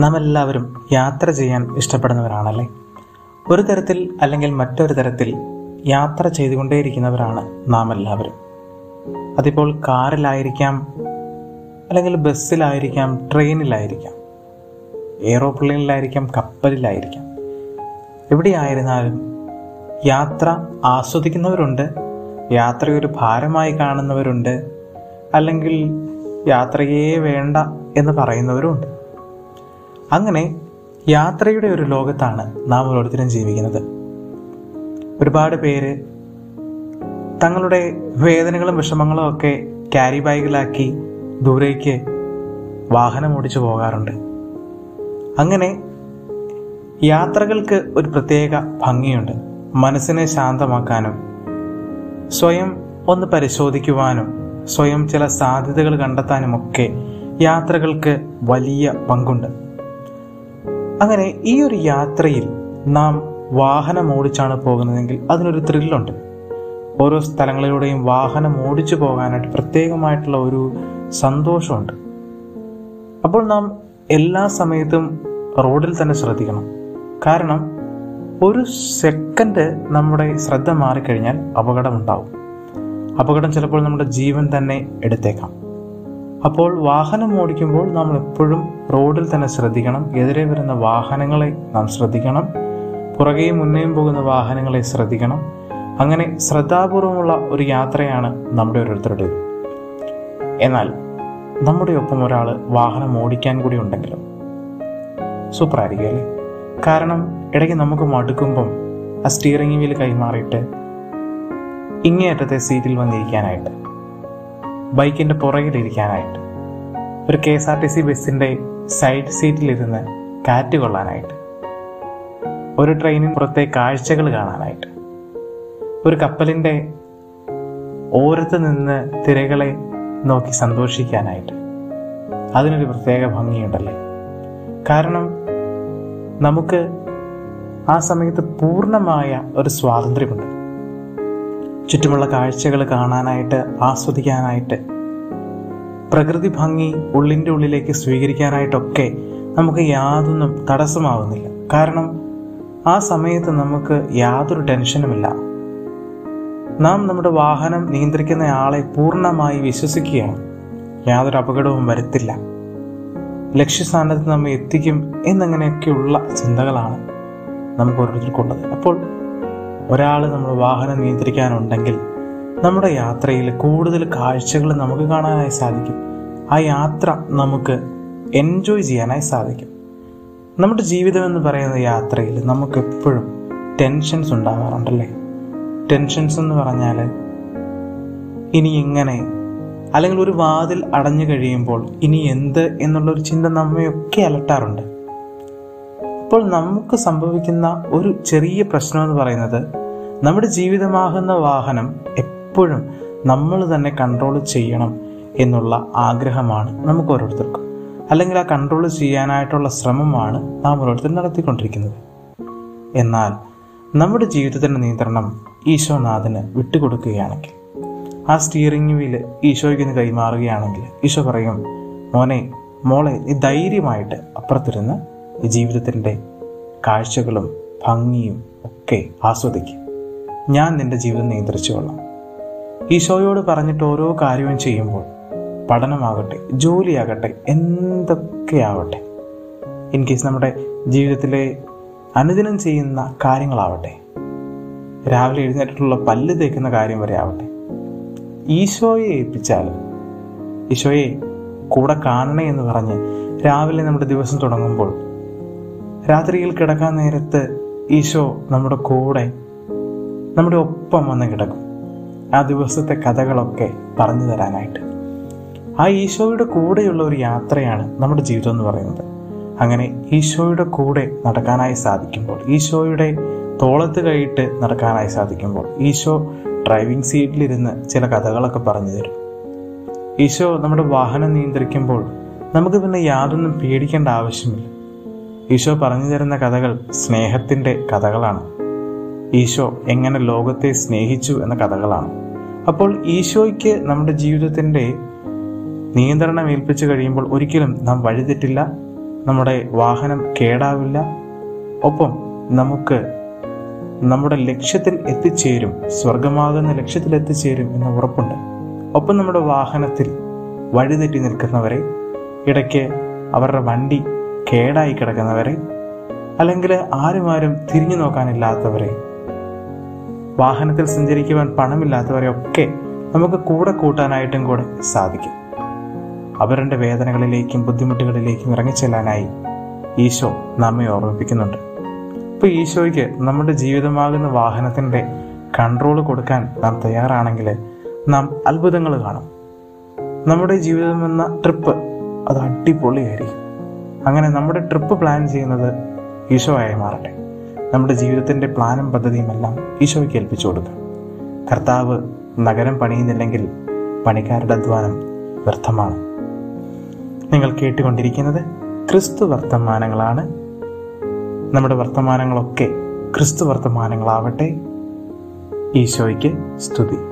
നാം എല്ലാവരും യാത്ര ചെയ്യാൻ ഇഷ്ടപ്പെടുന്നവരാണല്ലേ? ഒരു തരത്തിൽ അല്ലെങ്കിൽ മറ്റൊരു തരത്തിൽ യാത്ര ചെയ്തുകൊണ്ടേയിരിക്കുന്നവരാണ് നാം എല്ലാവരും അതിപ്പോൾ കാറിലായിരിക്കാം അല്ലെങ്കിൽ ബസ്സിലായിരിക്കാം ട്രെയിനിലായിരിക്കാം എയ്റോപ്ലെയിനിലായിരിക്കാം കപ്പലിലായിരിക്കാം. എവിടെയായിരുന്നാലും യാത്ര ആസ്വദിക്കുന്നവരുണ്ട് യാത്രയൊരു ഭാരമായി കാണുന്നവരുണ്ട് അല്ലെങ്കിൽ യാത്രയേ വേണ്ട എന്ന് പറയുന്നവരുമുണ്ട്. അങ്ങനെ യാത്രയുടെ ഒരു ലോകത്താണ് നാം ഓരോരുത്തരും ജീവിക്കുന്നത്. ഒരുപാട് പേര് തങ്ങളുടെ വേദനകളും വിഷമങ്ങളും ഒക്കെ ക്യാരി ബാഗിലാക്കി ദൂരേക്ക് വാഹനം ഓടിച്ചു പോകാറുണ്ട്. അങ്ങനെ യാത്രകൾക്ക് ഒരു പ്രത്യേക ഭംഗിയുണ്ട്. മനസ്സിനെ ശാന്തമാക്കാനും സ്വയം ഒന്ന് പരിശോധിക്കുവാനും സ്വയം ചില സാധ്യതകൾ കണ്ടെത്താനുമൊക്കെ യാത്രകൾക്ക് വലിയ പങ്കുണ്ട്. അങ്ങനെ ഈ ഒരു യാത്രയിൽ നാം വാഹനം ഓടിച്ചാണ് പോകുന്നതെങ്കിൽ അതിനൊരു ത്രില്ലുണ്ട്. ഓരോ സ്ഥലങ്ങളിലൂടെയും വാഹനം ഓടിച്ചു പോകാനായിട്ട് പ്രത്യേകമായിട്ടുള്ള ഒരു സന്തോഷമുണ്ട്. അപ്പോൾ നാം എല്ലാ സമയത്തും റോഡിൽ തന്നെ ശ്രദ്ധിക്കണം. കാരണം ഒരു സെക്കൻഡ് നമ്മുടെ ശ്രദ്ധ മാറിക്കഴിഞ്ഞാൽ അപകടമുണ്ടാവും. അപകടം ചിലപ്പോൾ നമ്മുടെ ജീവൻ തന്നെ എടുത്തേക്കാം. അപ്പോൾ വാഹനം ഓടിക്കുമ്പോൾ നമ്മൾ എപ്പോഴും റോഡിൽ തന്നെ ശ്രദ്ധിക്കണം. എതിരെ വരുന്ന വാഹനങ്ങളെ നാം ശ്രദ്ധിക്കണം. പുറകെയും മുന്നേയും പോകുന്ന വാഹനങ്ങളെ ശ്രദ്ധിക്കണം. അങ്ങനെ ശ്രദ്ധാപൂർവമുള്ള ഒരു യാത്രയാണ് നമ്മുടെ ഓരോരുത്തരുടേത് എന്നാൽ നമ്മുടെ ഒപ്പം ഒരാൾ വാഹനം ഓടിക്കാൻ കൂടി ഉണ്ടെങ്കിലും സൂപ്പറായിരിക്കും അല്ലേ? കാരണം ഇടയ്ക്ക് നമുക്ക് മടുക്കുമ്പം ആ സ്റ്റിയറിംഗ് വീൽ കൈമാറിയിട്ട് ഇങ്ങേയറ്റത്തെ സീറ്റിൽ വന്നിരിക്കാനായിട്ട് ബൈക്കിന്റെ പുറകിലിരിക്കാനായിട്ട് ഒരു K S R T C ബസ്സിന്റെ സൈഡ് സീറ്റിലിരുന്ന് കാറ്റ് കൊള്ളാനായിട്ട് ഒരു ട്രെയിനിന് പുറത്തെ കാഴ്ചകൾ കാണാനായിട്ട് ഒരു കപ്പലിന്റെ ഓരത്ത് നിന്ന് തിരകളെ നോക്കി സന്തോഷിക്കാനായിട്ട്. അതിനൊരു പ്രത്യേക ഭംഗിയുണ്ടല്ലേ? കാരണം നമുക്ക് ആ സമയത്ത് പൂർണമായ ഒരു സ്വാതന്ത്ര്യമുണ്ട്. ചുറ്റുമുള്ള കാഴ്ചകൾ കാണാനായിട്ട് ആസ്വദിക്കാനായിട്ട് പ്രകൃതി ഭംഗി ഉള്ളിന്റെ ഉള്ളിലേക്ക് സ്വീകരിക്കാനായിട്ടൊക്കെ നമുക്ക് യാതൊന്നും തടസ്സമാവുന്നില്ല. കാരണം ആ സമയത്ത് നമുക്ക് യാതൊരു ടെൻഷനുമില്ല. നാം നമ്മുടെ വാഹനം നിയന്ത്രിക്കുന്ന ആളെ പൂർണമായി വിശ്വസിക്കുകയാണ്. യാതൊരു അപകടവും വരുത്തില്ല. ലക്ഷ്യസ്ഥാനത്ത് നമ്മൾ എത്തിക്കും എന്നങ്ങനെയൊക്കെയുള്ള ചിന്തകളാണ് നമുക്ക് ഓരോരുത്തർക്കുള്ളത്. അപ്പോൾ ഒരാൾ നമ്മൾ വാഹനം നിയന്ത്രിക്കാനുണ്ടെങ്കിൽ നമ്മുടെ യാത്രയിൽ കൂടുതൽ കാഴ്ചകൾ നമുക്ക് കാണാനായി സാധിക്കും. ആ യാത്ര നമുക്ക് എൻജോയ് ചെയ്യാനായി സാധിക്കും. നമ്മുടെ ജീവിതം എന്ന് പറയുന്ന യാത്രയിൽ നമുക്ക് എപ്പോഴും ടെൻഷൻസ് ഉണ്ടാകാറുണ്ടല്ലേ ടെൻഷൻസ് എന്ന് പറഞ്ഞാൽ ഇനി എങ്ങനെ? അല്ലെങ്കിൽ ഒരു വാതിൽ അടഞ്ഞു കഴിയുമ്പോൾ ഇനി എന്ത് എന്നുള്ളൊരു ചിന്ത നമ്മയൊക്കെ അലട്ടാറുണ്ട്. അപ്പോൾ നമുക്ക് സംഭവിക്കുന്ന ഒരു ചെറിയ പ്രശ്നം എന്ന് പറയുന്നത് നമ്മുടെ ജീവിതമാകുന്ന വാഹനം എപ്പോഴും നമ്മൾ തന്നെ കൺട്രോൾ ചെയ്യണം എന്നുള്ള ആഗ്രഹമാണ് നമുക്ക് ഓരോരുത്തർക്കും. അല്ലെങ്കിൽ ആ കൺട്രോൾ ചെയ്യാനായിട്ടുള്ള ശ്രമമാണ് നാം ഓരോരുത്തരും നടത്തിക്കൊണ്ടിരിക്കുന്നത്. എന്നാൽ നമ്മുടെ ജീവിതത്തിന്റെ നിയന്ത്രണം ഈശോനാഥന് വിട്ടുകൊടുക്കുകയാണെങ്കിൽ ആ സ്റ്റിയറിംഗ് വീൽ ഈശോയ്ക്ക് നിന്ന് കൈമാറുകയാണെങ്കിൽ ഈശോ പറയും മോനെ മോളെ നീ ധൈര്യമായിട്ട് അപ്പുറത്തിരുന്ന് ജീവിതത്തിന്റെ കാഴ്ചകളും ഭംഗിയും ഒക്കെ ആസ്വദിക്കും. ഞാൻ നിന്റെ ജീവിതം നിയന്ത്രിച്ചുകൊള്ളാം ഈശോയോട് പറഞ്ഞിട്ട് ഓരോ കാര്യവും ചെയ്യുമ്പോൾ പഠനമാകട്ടെ ജോലിയാകട്ടെ എന്തൊക്കെയാവട്ടെ ഇൻ കേസ് നമ്മുടെ ജീവിതത്തിലെ അനുദിനം ചെയ്യുന്ന കാര്യങ്ങളാവട്ടെ രാവിലെ എഴുന്നേറ്റിട്ടുള്ള പല്ല് തേക്കുന്ന കാര്യം വരെ ആവട്ടെ ഈശോയെ ഏൽപ്പിച്ചാൽ ഈശോയെ കൂടെ കാണണേ എന്ന് പറഞ്ഞ് രാവിലെ നമ്മുടെ ദിവസം തുടങ്ങുമ്പോൾ രാത്രിയിൽ കിടക്കാൻ നേരത്ത് ഈശോ നമ്മുടെ കൂടെ നമ്മുടെ ഒപ്പം വന്ന് കിടക്കും. ആ ദിവസത്തെ കഥകളൊക്കെ പറഞ്ഞു തരാനായിട്ട്. ആ ഈശോയുടെ കൂടെയുള്ള ഒരു യാത്രയാണ് നമ്മുടെ ജീവിതം എന്ന് പറയുന്നത്. അങ്ങനെ ഈശോയുടെ കൂടെ നടക്കാനായി സാധിക്കുമ്പോൾ ഈശോയുടെ തോളത്ത് കൈയിട്ട് നടക്കാനായി സാധിക്കുമ്പോൾ ഈശോ ഡ്രൈവിംഗ് സീറ്റിലിരുന്ന് ചില കഥകളൊക്കെ പറഞ്ഞു തരും. ഈശോ നമ്മുടെ വാഹനം നിയന്ത്രിക്കുമ്പോൾ നമുക്ക് പിന്നെ യാതൊന്നും പേടിക്കേണ്ട ആവശ്യമില്ല. ഈശോ പറഞ്ഞു തരുന്ന കഥകൾ സ്നേഹത്തിന്റെ കഥകളാണ്. ഈശോ എങ്ങനെ ലോകത്തെ സ്നേഹിച്ചു എന്ന കഥകളാണ്. അപ്പോൾ ഈശോയ്ക്ക് നമ്മുടെ ജീവിതത്തിന്റെ നിയന്ത്രണം ഏൽപ്പിച്ചു കഴിയുമ്പോൾ ഒരിക്കലും നാം വഴിതെറ്റില്ല നമ്മുടെ വാഹനം കേടാവില്ല ഒപ്പം നമുക്ക് നമ്മുടെ ലക്ഷ്യത്തിൽ എത്തിച്ചേരും സ്വർഗമാകുന്ന ലക്ഷ്യത്തിൽ എത്തിച്ചേരും എന്ന ഉറപ്പുണ്ട്. ഒപ്പം നമ്മുടെ വാഹനത്തിൽ വഴിതെറ്റി നിൽക്കുന്നവരെ ഇടയ്ക്ക് അവരുടെ വണ്ടി കേടായി കിടക്കുന്നവരെ അല്ലെങ്കിൽ ആരും ആരും തിരിഞ്ഞു നോക്കാനില്ലാത്തവരെ വാഹനത്തിൽ സഞ്ചരിക്കുവാൻ പണമില്ലാത്തവരെയൊക്കെ നമുക്ക് കൂടെ കൂട്ടാനായിട്ടും കൂടെ സാധിക്കും. അവരുടെ വേദനകളിലേക്കും ബുദ്ധിമുട്ടുകളിലേക്കും ഇറങ്ങിച്ചെല്ലാനായി ഈശോ നമ്മെ ഓർമ്മിപ്പിക്കുന്നുണ്ട്. ഇപ്പൊ ഈശോയ്ക്ക് നമ്മുടെ ജീവിതമാകുന്ന വാഹനത്തിന്റെ കൺട്രോൾ കൊടുക്കാൻ നാം തയ്യാറാണെങ്കിൽ നാം അത്ഭുതങ്ങൾ കാണും. നമ്മുടെ ജീവിതം എന്ന ട്രിപ്പ് അത് അടിപൊളിയായിരിക്കും. അങ്ങനെ നമ്മുടെ ട്രിപ്പ് പ്ലാൻ ചെയ്യുന്നത് ഈശോ ആയി മാറട്ടെ. നമ്മുടെ ജീവിതത്തിന്റെ പ്ലാനും പദ്ധതിയും എല്ലാം ഈശോയ്ക്ക് ഏൽപ്പിച്ചു കൊടുക്കുക കർത്താവ് നഗരം പണിയുന്നില്ലെങ്കിൽ പണിക്കാരുടെ അധ്വാനം വ്യർത്ഥമാണ്. നിങ്ങൾ കേട്ടുകൊണ്ടിരിക്കുന്നത് ക്രിസ്തു വർത്തമാനങ്ങളാണ്. നമ്മുടെ വർത്തമാനങ്ങളൊക്കെ ക്രിസ്തു വർത്തമാനങ്ങളാവട്ടെ. ഈശോയ്ക്ക് സ്തുതി.